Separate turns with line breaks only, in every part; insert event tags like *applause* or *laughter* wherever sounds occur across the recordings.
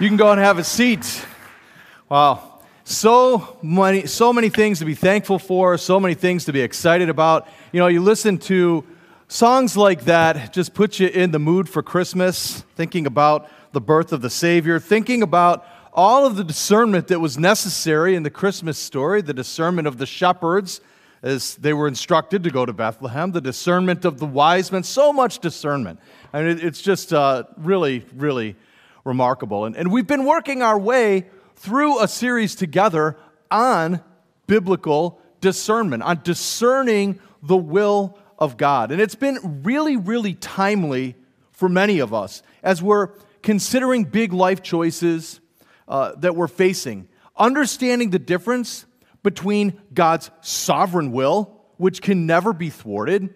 You can go and have a seat. Wow. So many, so many things to be thankful for, so many things to be excited about. You know, you listen to songs like that, just put you in the mood for Christmas, thinking about the birth of the Savior, thinking about all of the discernment that was necessary in the Christmas story, the discernment of the shepherds as they were instructed to go to Bethlehem, the discernment of the wise men, so much discernment. I mean, it's just uh, really, really remarkable. And, and we've been working our way through a series together on biblical discernment, on discerning the will of God. And it's been really, really timely for many of us as we're considering big life choices uh, that we're facing, understanding the difference between God's sovereign will, which can never be thwarted,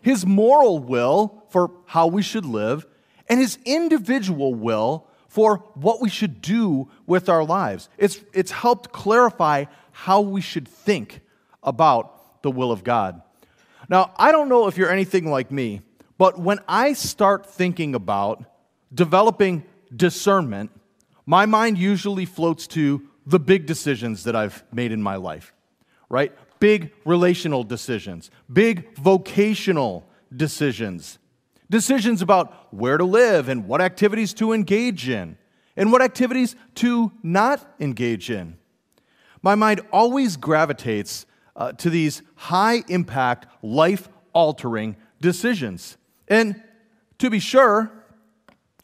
his moral will for how we should live, and his individual will for what we should do with our lives. It's, it's helped clarify how we should think about the will of God. Now, I don't know if you're anything like me, but when I start thinking about developing discernment, my mind usually floats to the big decisions that I've made in my life, right? Big relational decisions, big vocational decisions, decisions about where to live and what activities to engage in and what activities to not engage in. My mind always gravitates uh, to these high impact, life altering decisions. And to be sure,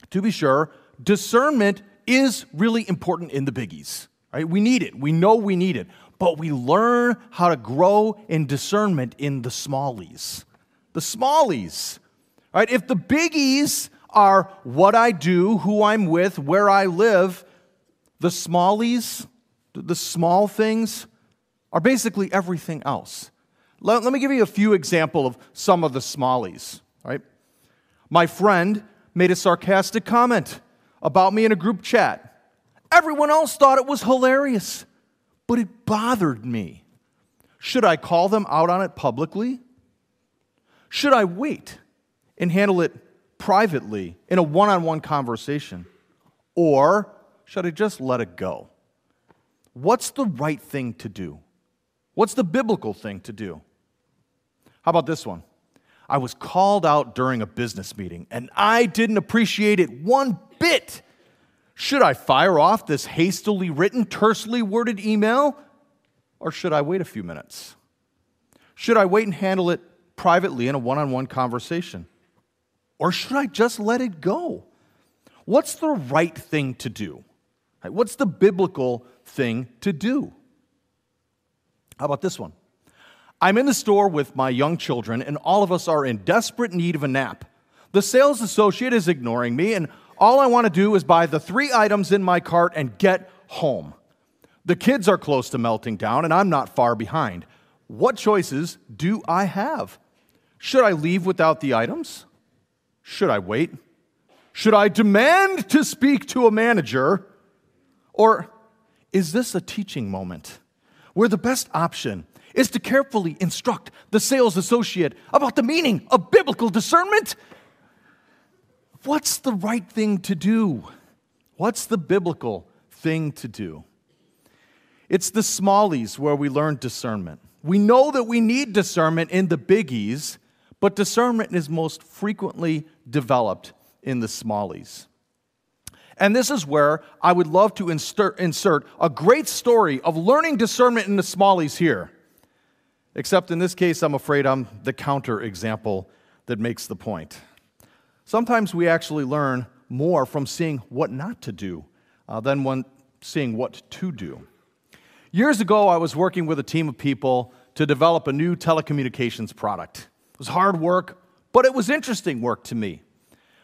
to be sure, discernment is really important in the biggies. Right? We need it. We know we need it. But we learn how to grow in discernment in the smallies. The smallies. Right? If the biggies are what I do, who I'm with, where I live, the smallies, the small things, are basically everything else. Let, let me give you a few examples of some of the smallies. Right? My friend made a sarcastic comment about me in a group chat. Everyone else thought it was hilarious, but it bothered me. Should I call them out on it publicly? Should I wait and handle it privately in a one on one conversation? Or should I just let it go? What's the right thing to do? What's the biblical thing to do? How about this one? I was called out during a business meeting and I didn't appreciate it one bit. Should I fire off this hastily written, tersely worded email, or should I wait a few minutes? Should I wait and handle it privately in a one on one conversation? Or should I just let it go? What's the right thing to do? What's the biblical thing to do? How about this one? I'm in the store with my young children, and all of us are in desperate need of a nap. The sales associate is ignoring me, and all I want to do is buy the three items in my cart and get home. The kids are close to melting down, and I'm not far behind. What choices do I have? Should I leave without the items? Should I wait? Should I demand to speak to a manager? Or is this a teaching moment where the best option is to carefully instruct the sales associate about the meaning of biblical discernment what's the right thing to do? What's the biblical thing to do? It's the smallies where we learn discernment. We know that we need discernment in the biggies, but discernment is most frequently developed in the smallies. And this is where I would love to insert, a great story of learning discernment in the smallies here. Except in this case, I'm afraid I'm the counter example that makes the point. Sometimes we actually learn more from seeing what not to do uh, than when seeing what to do. Years ago, I was working with a team of people to develop a new telecommunications product. It was hard work, but it was interesting work to me.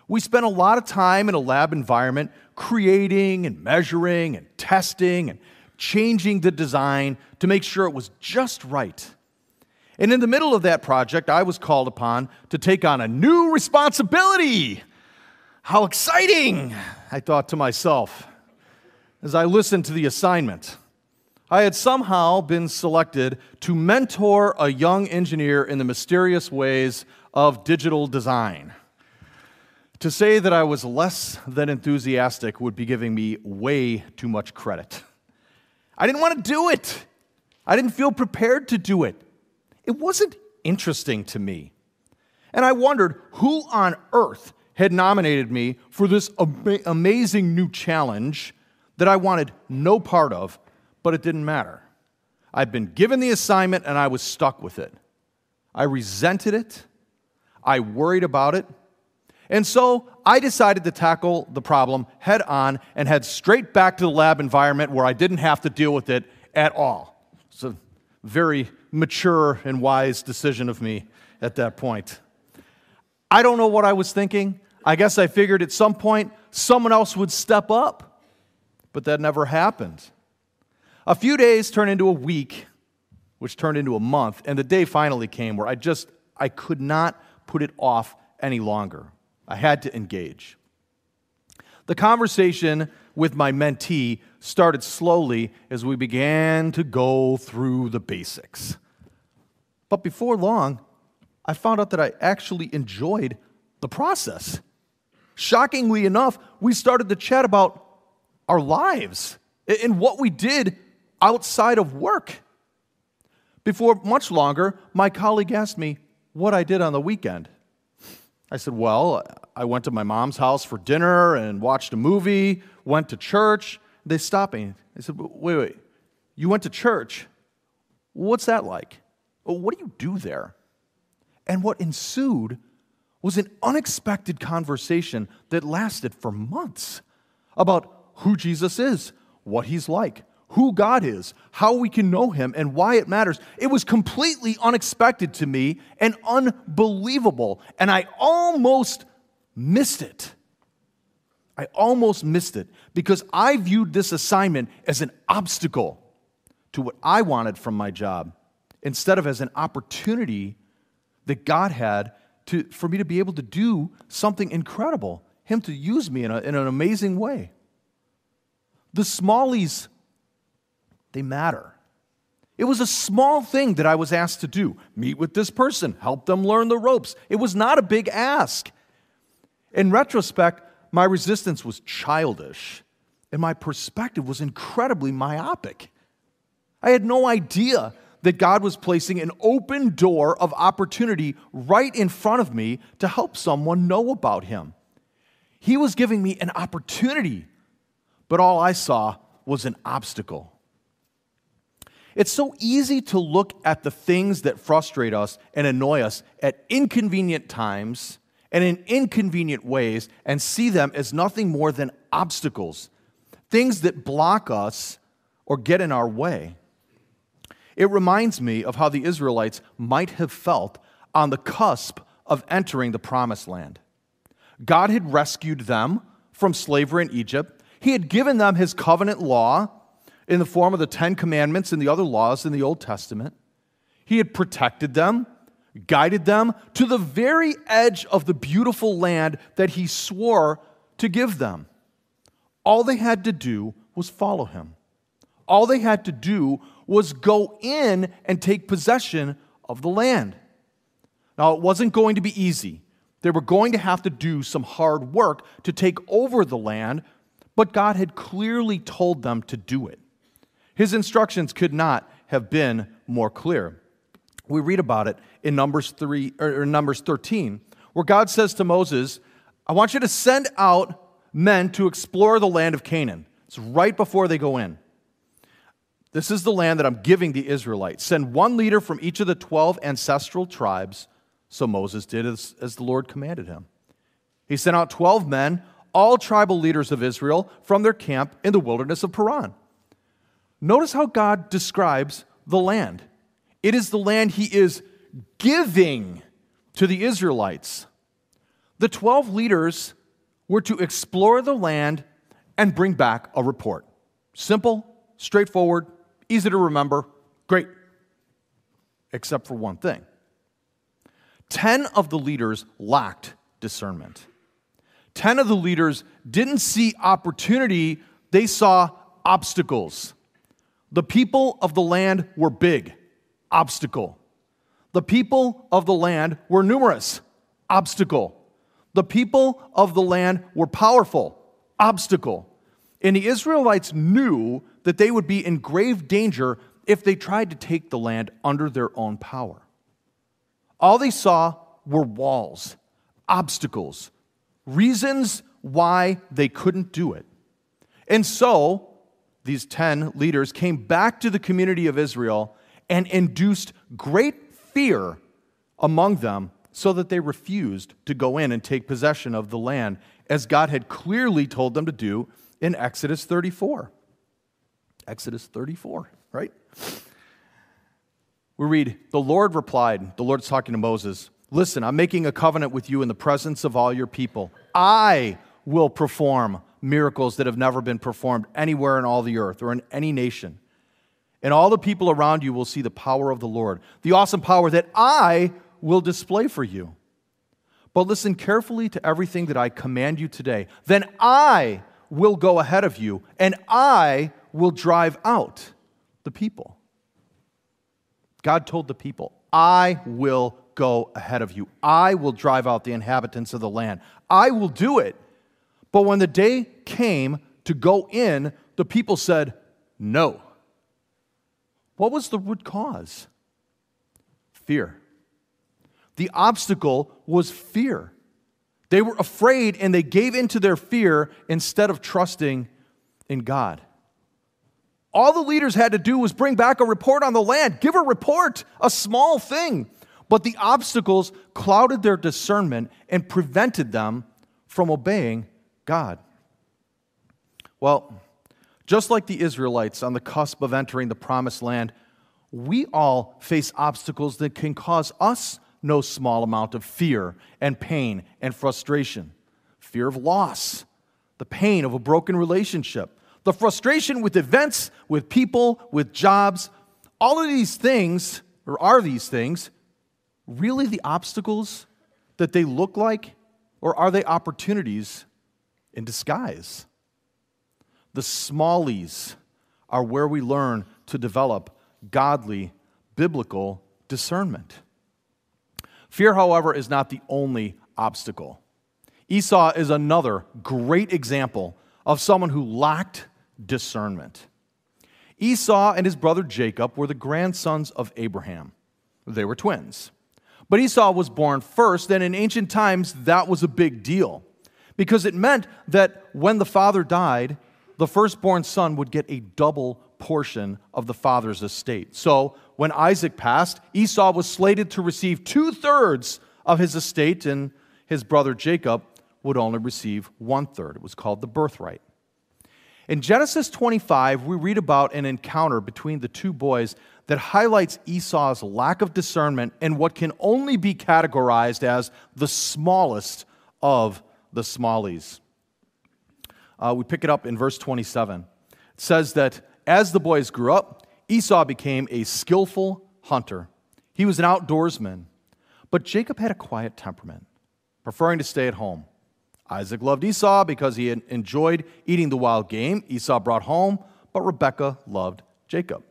We spent a lot of time in a lab environment creating and measuring and testing and changing the design to make sure it was just right. And in the middle of that project, I was called upon to take on a new responsibility. How exciting! I thought to myself as I listened to the assignment. I had somehow been selected to mentor a young engineer in the mysterious ways of digital design. To say that I was less than enthusiastic would be giving me way too much credit. I didn't want to do it. I didn't feel prepared to do it. It wasn't interesting to me. And I wondered who on earth had nominated me for this ama- amazing new challenge that I wanted no part of, but it didn't matter. I'd been given the assignment and I was stuck with it. I resented it. I worried about it. And so I decided to tackle the problem head on and head straight back to the lab environment where I didn't have to deal with it at all. It's a very mature and wise decision of me at that point. I don't know what I was thinking. I guess I figured at some point someone else would step up, but that never happened. A few days turned into a week, which turned into a month, and the day finally came where I just I could not put it off any longer. I had to engage. The conversation with my mentee started slowly as we began to go through the basics. But before long, I found out that I actually enjoyed the process. Shockingly enough, we started to chat about our lives and what we did outside of work. Before much longer, my colleague asked me what I did on the weekend. I said, Well, I went to my mom's house for dinner and watched a movie, went to church. They stopped me. They said, Wait, wait, you went to church? What's that like? What do you do there? And what ensued was an unexpected conversation that lasted for months about who Jesus is, what he's like, who God is, how we can know Him, and why it matters. It was completely unexpected to me and unbelievable. And I almost missed it. I almost missed it because I viewed this assignment as an obstacle to what I wanted from my job instead of as an opportunity that God had to, for me to be able to do something incredible, Him to use me in, a, in an amazing way. The smallies they matter. It was a small thing that I was asked to do meet with this person, help them learn the ropes. It was not a big ask. In retrospect, my resistance was childish, and my perspective was incredibly myopic. I had no idea that God was placing an open door of opportunity right in front of me to help someone know about Him. He was giving me an opportunity, but all I saw was an obstacle. It's so easy to look at the things that frustrate us and annoy us at inconvenient times and in inconvenient ways and see them as nothing more than obstacles, things that block us or get in our way. It reminds me of how the Israelites might have felt on the cusp of entering the promised land. God had rescued them from slavery in Egypt. He had given them his covenant law in the form of the Ten Commandments and the other laws in the Old Testament. He had protected them, guided them to the very edge of the beautiful land that he swore to give them. All they had to do was follow him. All they had to do was go in and take possession of the land. Now, it wasn't going to be easy. They were going to have to do some hard work to take over the land, but God had clearly told them to do it. His instructions could not have been more clear. We read about it in Numbers 3 or Numbers 13, where God says to Moses, I want you to send out men to explore the land of Canaan. It's right before they go in. This is the land that I'm giving the Israelites. Send one leader from each of the 12 ancestral tribes. So Moses did as, as the Lord commanded him. He sent out 12 men, all tribal leaders of Israel, from their camp in the wilderness of Paran. Notice how God describes the land. It is the land he is giving to the Israelites. The 12 leaders were to explore the land and bring back a report. Simple, straightforward, easy to remember, great. Except for one thing 10 of the leaders lacked discernment. 10 of the leaders didn't see opportunity, they saw obstacles. The people of the land were big, obstacle. The people of the land were numerous, obstacle. The people of the land were powerful, obstacle. And the Israelites knew that they would be in grave danger if they tried to take the land under their own power. All they saw were walls, obstacles, reasons why they couldn't do it. And so, these 10 leaders came back to the community of Israel and induced great fear among them so that they refused to go in and take possession of the land as God had clearly told them to do in Exodus 34. Exodus 34, right? We read, The Lord replied, the Lord's talking to Moses, Listen, I'm making a covenant with you in the presence of all your people. I will perform miracles that have never been performed anywhere in all the earth or in any nation. And all the people around you will see the power of the Lord, the awesome power that I will display for you. But listen carefully to everything that I command you today. Then I will go ahead of you, and I will drive out the people. God told the people, I will go ahead of you. I will drive out the inhabitants of the land. I will do it. But when the day came to go in, the people said, No. What was the root cause? Fear. The obstacle was fear. They were afraid and they gave into their fear instead of trusting in God. All the leaders had to do was bring back a report on the land, give a report, a small thing. But the obstacles clouded their discernment and prevented them from obeying God. Well, just like the Israelites on the cusp of entering the promised land, we all face obstacles that can cause us no small amount of fear and pain and frustration. Fear of loss, the pain of a broken relationship, the frustration with events, with people, with jobs. All of these things, or are these things, really the obstacles that they look like, or are they opportunities in disguise? The smallies are where we learn to develop godly, biblical discernment. Fear, however, is not the only obstacle. Esau is another great example of someone who lacked discernment. Esau and his brother Jacob were the grandsons of Abraham. They were twins. But Esau was born first, and in ancient times, that was a big deal because it meant that when the father died, the firstborn son would get a double portion of the father's estate. So when Isaac passed, Esau was slated to receive two thirds of his estate, and his brother Jacob would only receive one third. It was called the birthright. In Genesis 25, we read about an encounter between the two boys that highlights Esau's lack of discernment and what can only be categorized as the smallest of the smallies. Uh, we pick it up in verse 27. It says that as the boys grew up, Esau became a skillful hunter. He was an outdoorsman. But Jacob had a quiet temperament, preferring to stay at home. Isaac loved Esau because he enjoyed eating the wild game Esau brought home, but Rebekah loved Jacob.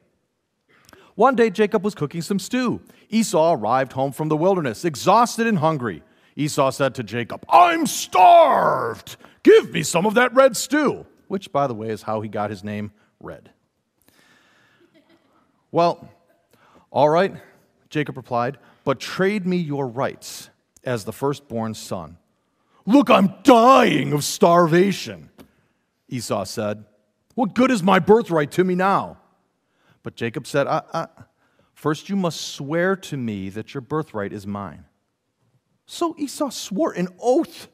One day, Jacob was cooking some stew. Esau arrived home from the wilderness, exhausted and hungry. Esau said to Jacob, I'm starved. Give me some of that red stew, which, by the way, is how he got his name, Red. Well, all right, Jacob replied, but trade me your rights as the firstborn son. Look, I'm dying of starvation, Esau said. What good is my birthright to me now? But Jacob said, uh, uh, First, you must swear to me that your birthright is mine. So Esau swore an oath,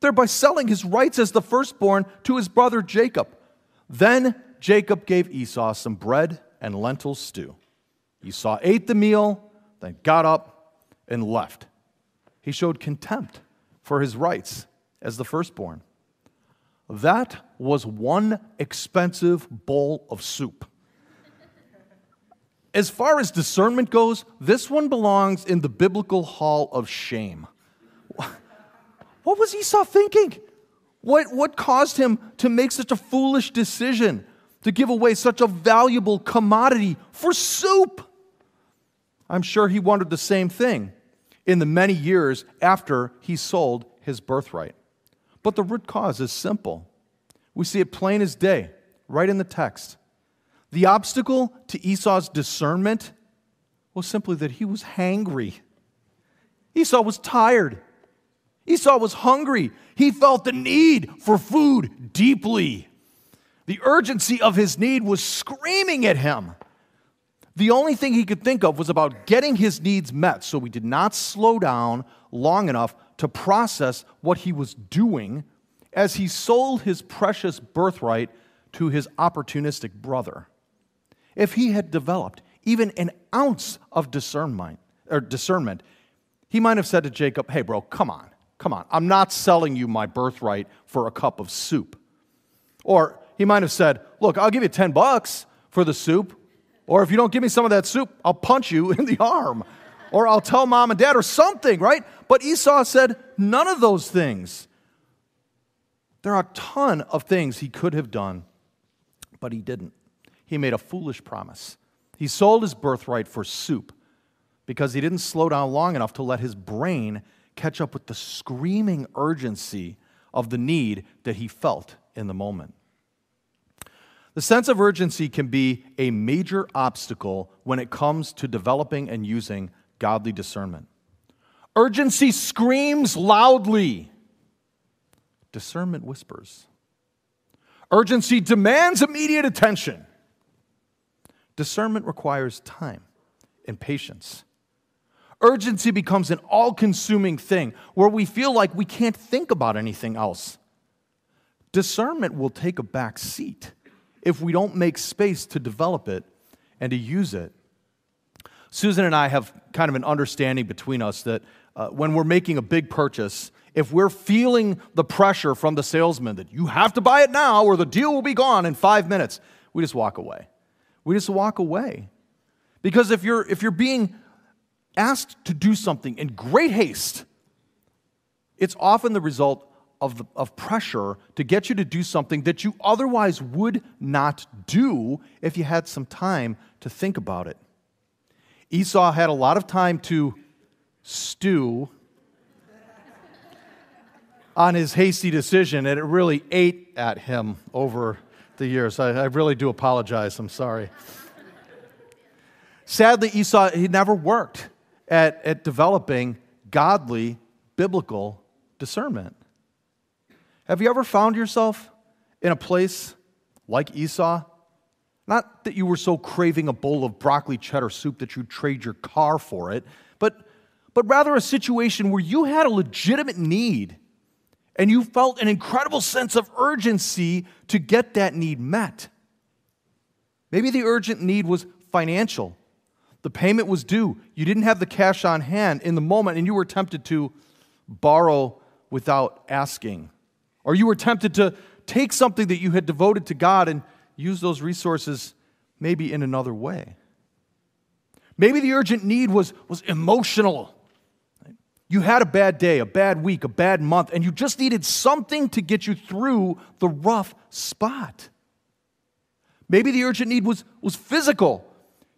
thereby selling his rights as the firstborn to his brother Jacob. Then Jacob gave Esau some bread and lentil stew. Esau ate the meal, then got up and left. He showed contempt for his rights as the firstborn. That was one expensive bowl of soup. As far as discernment goes, this one belongs in the biblical hall of shame. What was Esau thinking? What, what caused him to make such a foolish decision? to give away such a valuable commodity for soup. I'm sure he wondered the same thing in the many years after he sold his birthright. But the root cause is simple. We see it plain as day, right in the text. The obstacle to Esau's discernment was simply that he was hangry. Esau was tired. Esau was hungry. He felt the need for food deeply. The urgency of his need was screaming at him. The only thing he could think of was about getting his needs met, so he did not slow down long enough to process what he was doing as he sold his precious birthright to his opportunistic brother. If he had developed even an ounce of discernment, or discernment, he might have said to Jacob, Hey, bro, come on, come on. I'm not selling you my birthright for a cup of soup. Or he might have said, Look, I'll give you 10 bucks for the soup. Or if you don't give me some of that soup, I'll punch you *laughs* in the arm. Or I'll tell mom and dad or something, right? But Esau said none of those things. There are a ton of things he could have done, but he didn't. He made a foolish promise. He sold his birthright for soup because he didn't slow down long enough to let his brain catch up with the screaming urgency of the need that he felt in the moment. The sense of urgency can be a major obstacle when it comes to developing and using godly discernment. Urgency screams loudly, discernment whispers. Urgency demands immediate attention. Discernment requires time and patience. Urgency becomes an all consuming thing where we feel like we can't think about anything else. Discernment will take a back seat if we don't make space to develop it and to use it. Susan and I have kind of an understanding between us that uh, when we're making a big purchase, if we're feeling the pressure from the salesman that you have to buy it now or the deal will be gone in five minutes, we just walk away. We just walk away. Because if you're, if you're being asked to do something in great haste, it's often the result of, the, of pressure to get you to do something that you otherwise would not do if you had some time to think about it. Esau had a lot of time to stew on his hasty decision, and it really ate at him over the years. I, I really do apologize. I'm sorry. Sadly, Esau, he never worked at, at developing godly, biblical discernment. Have you ever found yourself in a place like Esau? Not that you were so craving a bowl of broccoli cheddar soup that you'd trade your car for it, but, but rather a situation where you had a legitimate need and you felt an incredible sense of urgency to get that need met. Maybe the urgent need was financial. The payment was due. You didn't have the cash on hand in the moment, and you were tempted to borrow without asking. Or you were tempted to take something that you had devoted to God and use those resources maybe in another way. Maybe the urgent need was, was emotional. You had a bad day, a bad week, a bad month, and you just needed something to get you through the rough spot. Maybe the urgent need was, was physical.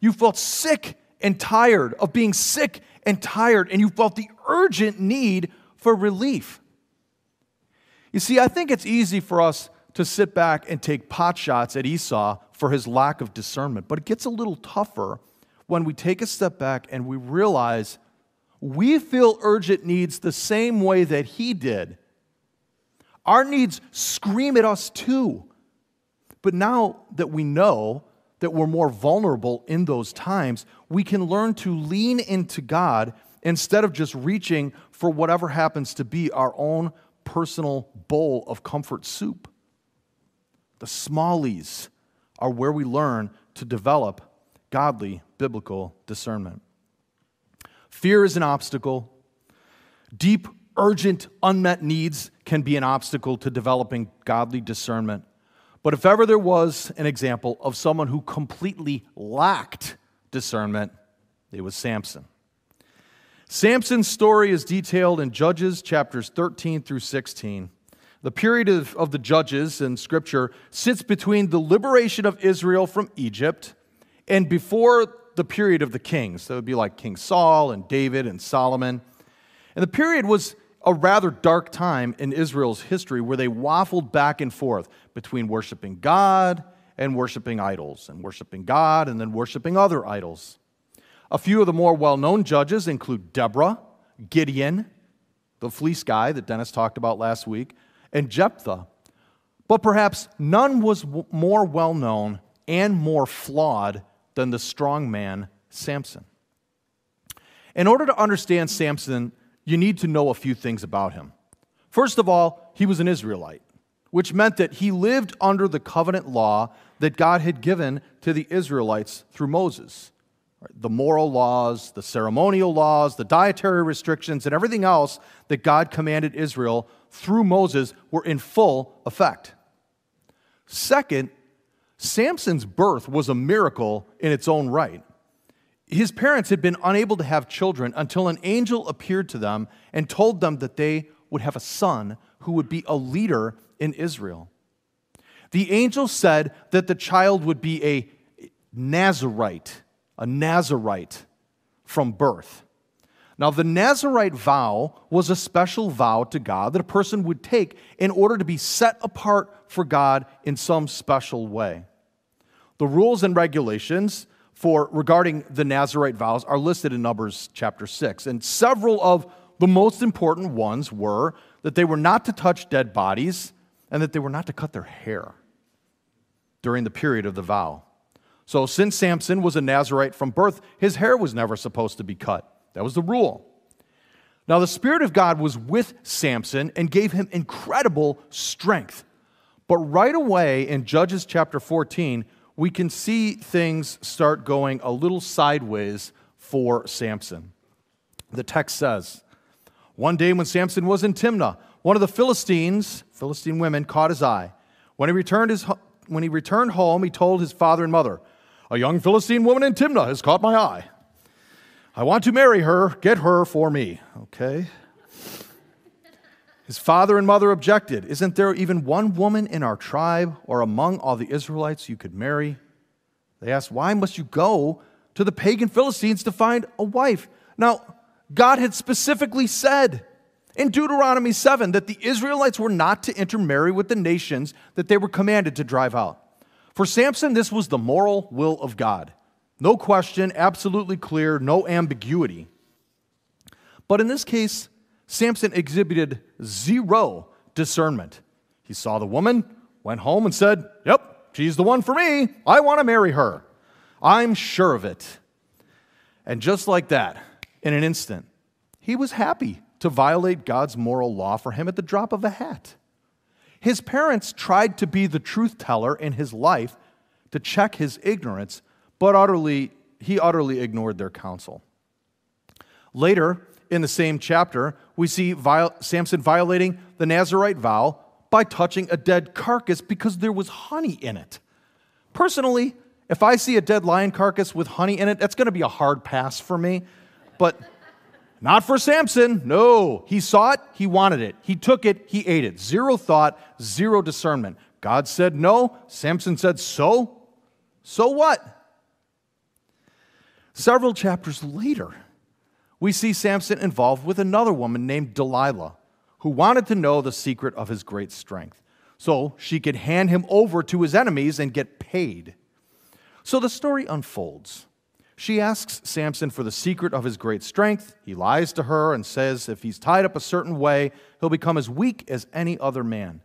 You felt sick and tired of being sick and tired, and you felt the urgent need for relief. You see, I think it's easy for us to sit back and take pot shots at Esau for his lack of discernment, but it gets a little tougher when we take a step back and we realize we feel urgent needs the same way that he did. Our needs scream at us too. But now that we know that we're more vulnerable in those times, we can learn to lean into God instead of just reaching for whatever happens to be our own personal bowl of comfort soup. The smallies are where we learn to develop godly biblical discernment. Fear is an obstacle. Deep, urgent, unmet needs can be an obstacle to developing godly discernment. But if ever there was an example of someone who completely lacked discernment, it was Samson. Samson's story is detailed in Judges chapters 13 through 16. The period of, of, the Judges in Scripture sits between the liberation of Israel from Egypt and before the period of the kings. That would be like King Saul and David and Solomon. And the period was a rather dark time in Israel's history where they waffled back and forth between worshiping God and worshiping idols, and worshiping God and then worshiping other idols. A few of the more well known judges include Deborah, Gideon, the fleece guy that Dennis talked about last week, and Jephthah. But perhaps none was more well known and more flawed than the strong man Samson. In order to understand Samson, you need to know a few things about him. First of all, he was an Israelite, which meant that he lived under the covenant law that God had given to the Israelites through Moses. The moral laws, the ceremonial laws, the dietary restrictions, and everything else that God commanded Israel through Moses were in full effect. Second, Samson's birth was a miracle in its own right. His parents had been unable to have children until an angel appeared to them and told them that they would have a son who would be a leader in Israel. The angel said that the child would be a Nazarite, a Nazarite from birth. Now, the Nazarite vow was a special vow to God that a person would take in order to be set apart for God in some special way. The rules and regulations for regarding the Nazarite vows are listed in Numbers chapter 6, and several of the most important ones were that they were not to touch dead bodies and that they were not to cut their hair during the period of the vow. So, since Samson was a Nazarite from birth, his hair was never supposed to be cut. That was the rule. Now, the Spirit of God was with Samson and gave him incredible strength. But right away in Judges chapter 14, we can see things start going a little sideways for Samson. The text says, One day when Samson was in Timnah, one of the Philistines, Philistine women, caught his eye. When he returned, his, when he returned home, he told his father and mother, A young Philistine woman in Timnah has caught my eye. I want to marry her. Get her for me. Okay? His father and mother objected. Isn't there even one woman in our tribe or among all the Israelites you could marry? They asked, Why must you go to the pagan Philistines to find a wife? Now, God had specifically said in Deuteronomy 7 that the Israelites were not to intermarry with the nations that they were commanded to drive out. For Samson, this was the moral will of God. No question, absolutely clear, no ambiguity. But in this case, Samson exhibited zero discernment. He saw the woman, went home, and said, Yep, she's the one for me. I want to marry her. I'm sure of it. And just like that, in an instant, he was happy to violate God's moral law for him at the drop of a hat. His parents tried to be the truth teller in his life to check his ignorance, but utterly, he utterly ignored their counsel. Later, in the same chapter, we see viol- Samson violating the Nazarite vow by touching a dead carcass because there was honey in it. Personally, if I see a dead lion carcass with honey in it, that's going to be a hard pass for me. But not for Samson. No. He saw it, he wanted it. He took it, he ate it. Zero thought, zero discernment. God said no. Samson said so. So what? Several chapters later, we see Samson involved with another woman named Delilah, who wanted to know the secret of his great strength so she could hand him over to his enemies and get paid. So the story unfolds. She asks Samson for the secret of his great strength. He lies to her and says if he's tied up a certain way, he'll become as weak as any other man.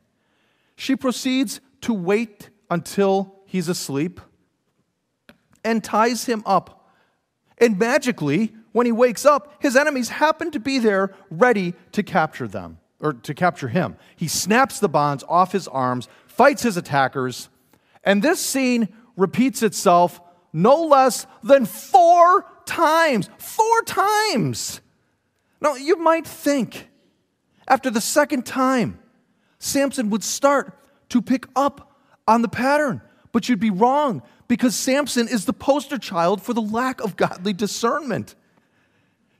She proceeds to wait until he's asleep and ties him up and magically, when he wakes up, his enemies happen to be there ready to capture them or to capture him. He snaps the bonds off his arms, fights his attackers, and this scene repeats itself no less than four times. Four times. Now, you might think after the second time, Samson would start to pick up on the pattern, but you'd be wrong because Samson is the poster child for the lack of godly discernment.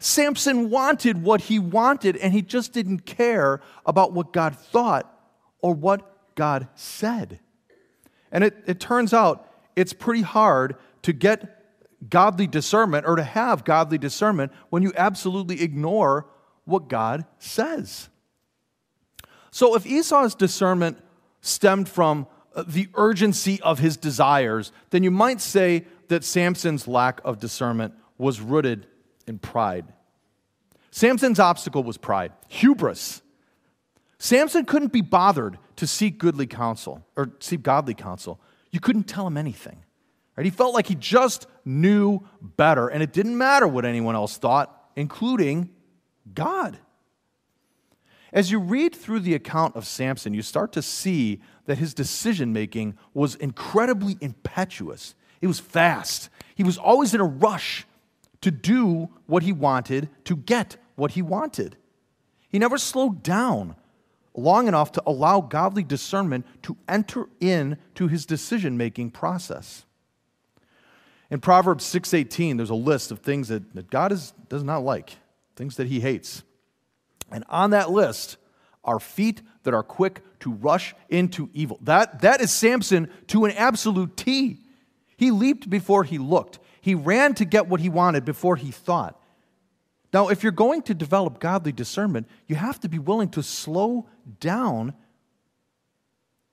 Samson wanted what he wanted, and he just didn't care about what God thought or what God said. And it, it turns out it's pretty hard to get godly discernment or to have godly discernment when you absolutely ignore what God says. So if Esau's discernment stemmed from uh, the urgency of his desires, then you might say that Samson's lack of discernment was rooted in pride. Samson's obstacle was pride, hubris. Samson couldn't be bothered to seek goodly counsel or seek godly counsel. You couldn't tell him anything. Right? He felt like he just knew better, and it didn't matter what anyone else thought, including God. As you read through the account of Samson, you start to see that his decision making was incredibly impetuous. It was fast. He was always in a rush to do what he wanted, to get what he wanted. He never slowed down long enough to allow godly discernment to enter into his decision making process. In Proverbs 6:18, there's a list of things that, that God is, does not like, things that he hates. And on that list are feet that are quick to rush into evil. That, that is Samson to an absolute T. He leaped before he looked. He ran to get what he wanted before he thought. Now, if you're going to develop godly discernment, you have to be willing to slow down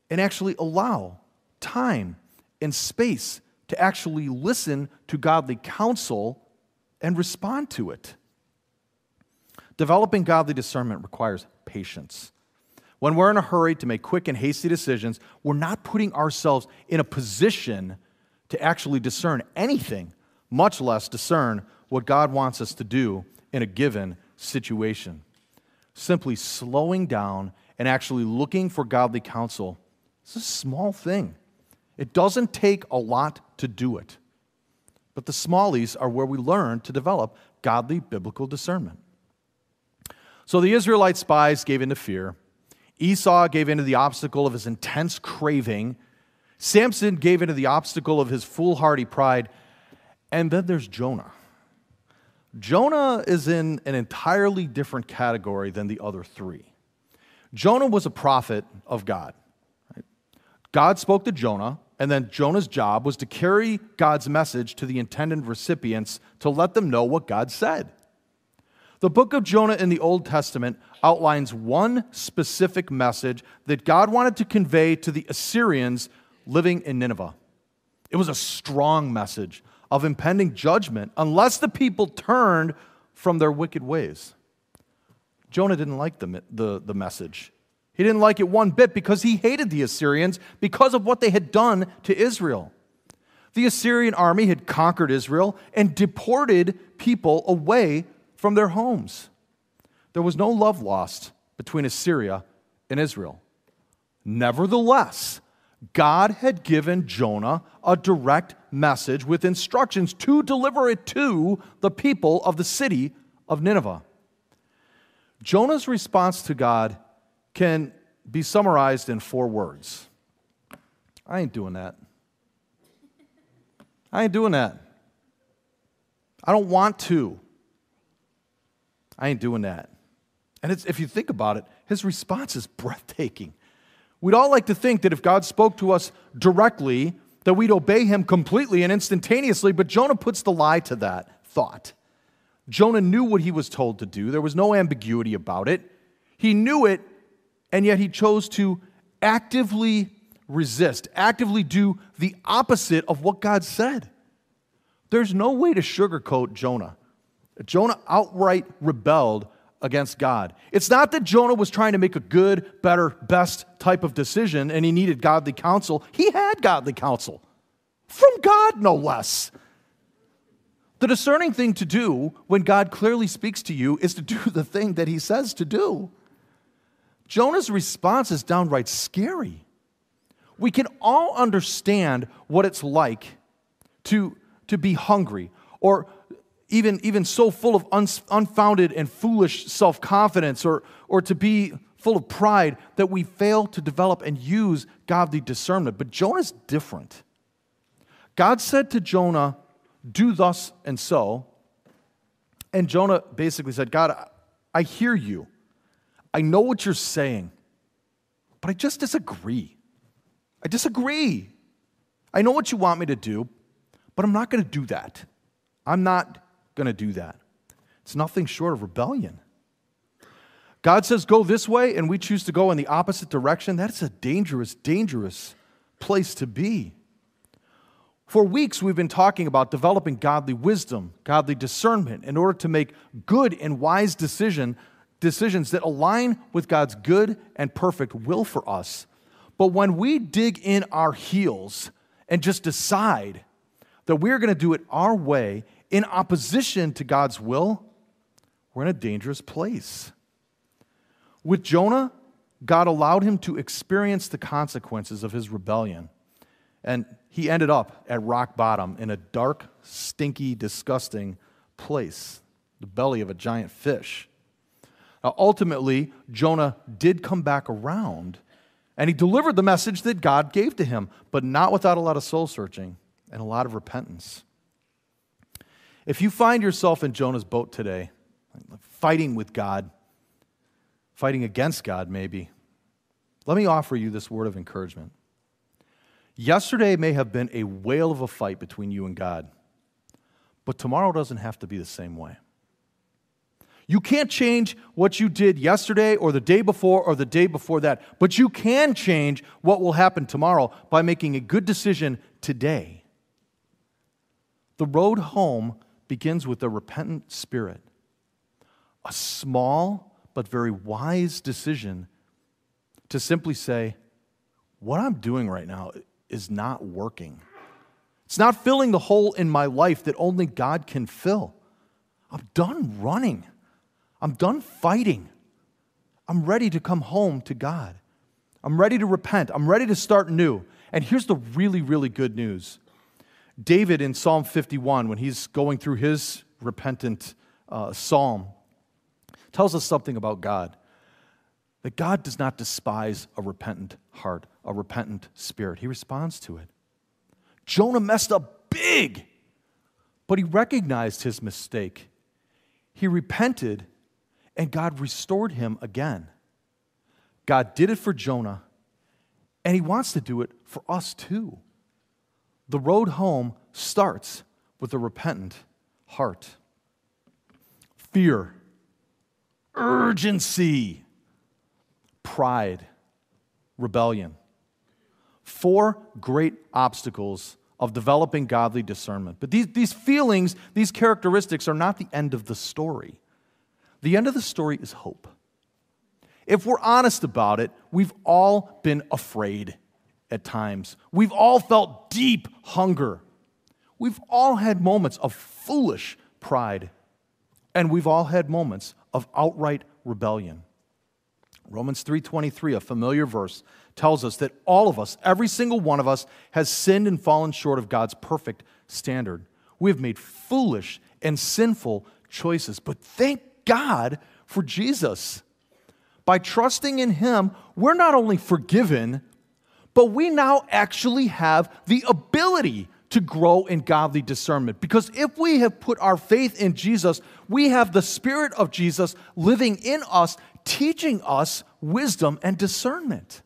and actually allow time and space to actually listen to godly counsel and respond to it. Developing godly discernment requires patience. When we're in a hurry to make quick and hasty decisions, we're not putting ourselves in a position to actually discern anything, much less discern what God wants us to do in a given situation. Simply slowing down and actually looking for godly counsel is a small thing. It doesn't take a lot to do it. But the smallies are where we learn to develop godly biblical discernment. So the Israelite spies gave in to fear. Esau gave in to the obstacle of his intense craving. Samson gave in to the obstacle of his foolhardy pride. And then there's Jonah. Jonah is in an entirely different category than the other three. Jonah was a prophet of God. God spoke to Jonah, and then Jonah's job was to carry God's message to the intended recipients to let them know what God said. The book of Jonah in the Old Testament outlines one specific message that God wanted to convey to the Assyrians living in Nineveh. It was a strong message of impending judgment unless the people turned from their wicked ways. Jonah didn't like the, the, the message. He didn't like it one bit because he hated the Assyrians because of what they had done to Israel. The Assyrian army had conquered Israel and deported people away from their homes. There was no love lost between Assyria and Israel. Nevertheless, God had given Jonah a direct message with instructions to deliver it to the people of the city of Nineveh. Jonah's response to God can be summarized in four words I ain't doing that. I ain't doing that. I don't want to. I ain't doing that. And if you think about it, his response is breathtaking. We'd all like to think that if God spoke to us directly, that we'd obey him completely and instantaneously, but Jonah puts the lie to that thought. Jonah knew what he was told to do, there was no ambiguity about it. He knew it, and yet he chose to actively resist, actively do the opposite of what God said. There's no way to sugarcoat Jonah. Jonah outright rebelled against God. It's not that Jonah was trying to make a good, better, best type of decision and he needed godly counsel. He had godly counsel from God, no less. The discerning thing to do when God clearly speaks to you is to do the thing that he says to do. Jonah's response is downright scary. We can all understand what it's like to, to be hungry or even, even so full of un, unfounded and foolish self confidence or, or to be full of pride that we fail to develop and use godly discernment. But Jonah's different. God said to Jonah, Do thus and so. And Jonah basically said, God, I hear you. I know what you're saying, but I just disagree. I disagree. I know what you want me to do, but I'm not going to do that. I'm not going to do that. It's nothing short of rebellion. God says go this way and we choose to go in the opposite direction. That's a dangerous, dangerous place to be. For weeks, we've been talking about developing godly wisdom, godly discernment in order to make good and wise decision, decisions that align with God's good and perfect will for us. But when we dig in our heels and just decide that we're going to do it our way in opposition to God's will, we're in a dangerous place. With Jonah, God allowed him to experience the consequences of his rebellion. And he ended up at rock bottom in a dark, stinky, disgusting place, the belly of a giant fish. Now, ultimately, Jonah did come back around and he delivered the message that God gave to him, but not without a lot of soul searching and a lot of repentance. If you find yourself in Jonah's boat today, fighting with God, fighting against God, maybe, let me offer you this word of encouragement. Yesterday may have been a whale of a fight between you and God, but tomorrow doesn't have to be the same way. You can't change what you did yesterday or the day before or the day before that, but you can change what will happen tomorrow by making a good decision today. The road home begins with a repentant spirit, a small but very wise decision to simply say, What I'm doing right now is not working. It's not filling the hole in my life that only God can fill. I'm done running. I'm done fighting. I'm ready to come home to God. I'm ready to repent. I'm ready to start new. And here's the really, really good news David in Psalm 51, when he's going through his repentant uh, psalm, tells us something about God that God does not despise a repentant heart, a repentant spirit. He responds to it. Jonah messed up big, but he recognized his mistake. He repented, and God restored him again. God did it for Jonah, and he wants to do it for us too. The road home starts with a repentant heart. Fear, urgency, pride, rebellion. Four great obstacles of developing godly discernment. But these, these feelings, these characteristics are not the end of the story. The end of the story is hope. If we're honest about it, we've all been afraid at times. We've all felt deep hunger. We've all had moments of foolish pride. And we've all had moments of outright rebellion. Romans 3:23, a familiar verse, tells us that all of us, every single one of us has sinned and fallen short of God's perfect standard. We have made foolish and sinful choices, but thank God for Jesus. By trusting in him, we're not only forgiven, but we now actually have the ability to grow in godly discernment. Because if we have put our faith in Jesus, we have the Spirit of Jesus living in us teaching us wisdom and discernment.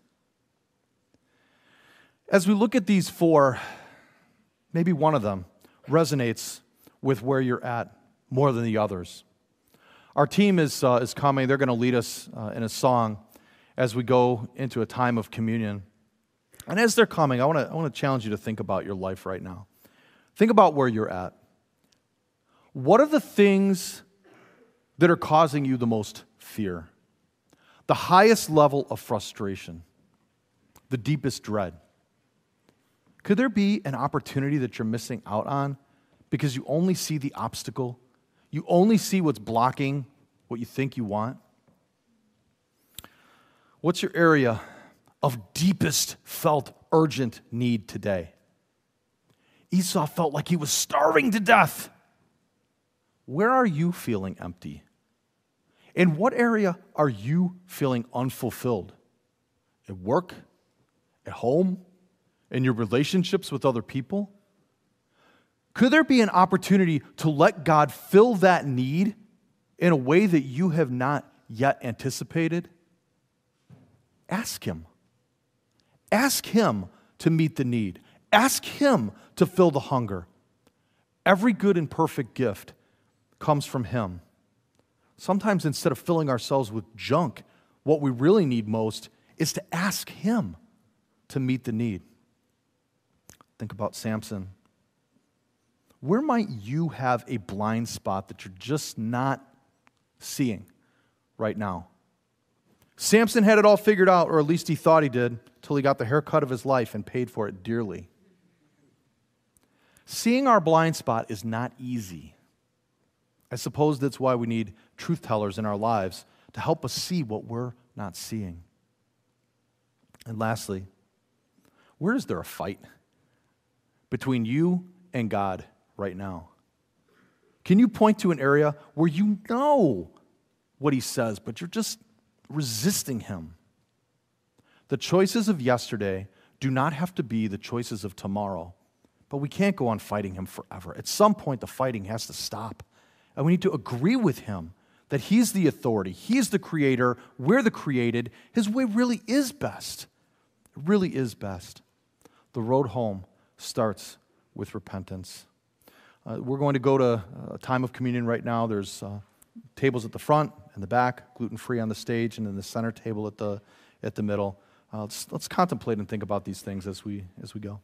As we look at these four, maybe one of them resonates with where you're at more than the others. Our team is, uh, is coming. They're going to lead us uh, in a song as we go into a time of communion. And as they're coming, I want to I wanna challenge you to think about your life right now. Think about where you're at. What are the things that are causing you the most fear? the highest level of frustration, the deepest dread. Could there be an opportunity that you're missing out on because you only see the obstacle? You only see what's blocking what you think you want? What's your area of deepest felt urgent need today? Esau felt like he was starving to death. Where are you feeling empty? In what area are you feeling unfulfilled? At work? At home? In your relationships with other people? Could there be an opportunity to let God fill that need in a way that you have not yet anticipated? Ask Him. Ask Him to meet the need. Ask Him to fill the hunger. Every good and perfect gift comes from Him. Sometimes instead of filling ourselves with junk, what we really need most is to ask Him to meet the need. Think about Samson. Where might you have a blind spot that you're just not seeing right now? Samson had it all figured out, or at least he thought he did, till he got the haircut of his life and paid for it dearly. Seeing our blind spot is not easy. I suppose that's why we need truth tellers in our lives to help us see what we're not seeing. And lastly, where is there a fight between you and God right now? Can you point to an area where you know what He says, but you're just resisting Him? The choices of yesterday do not have to be the choices of tomorrow, but we can't go on fighting Him forever. At some point, the fighting has to stop, and we need to agree with Him that He's the authority, He's the creator, we're the created. His way really is best. It really is best. The road home starts with repentance. Uh, we're going to go to a time of communion right now. There's uh, tables at the front and the back, gluten free on the stage, and then the center table at the, at the middle. Uh, let's, let's contemplate and think about these things as we, as we go.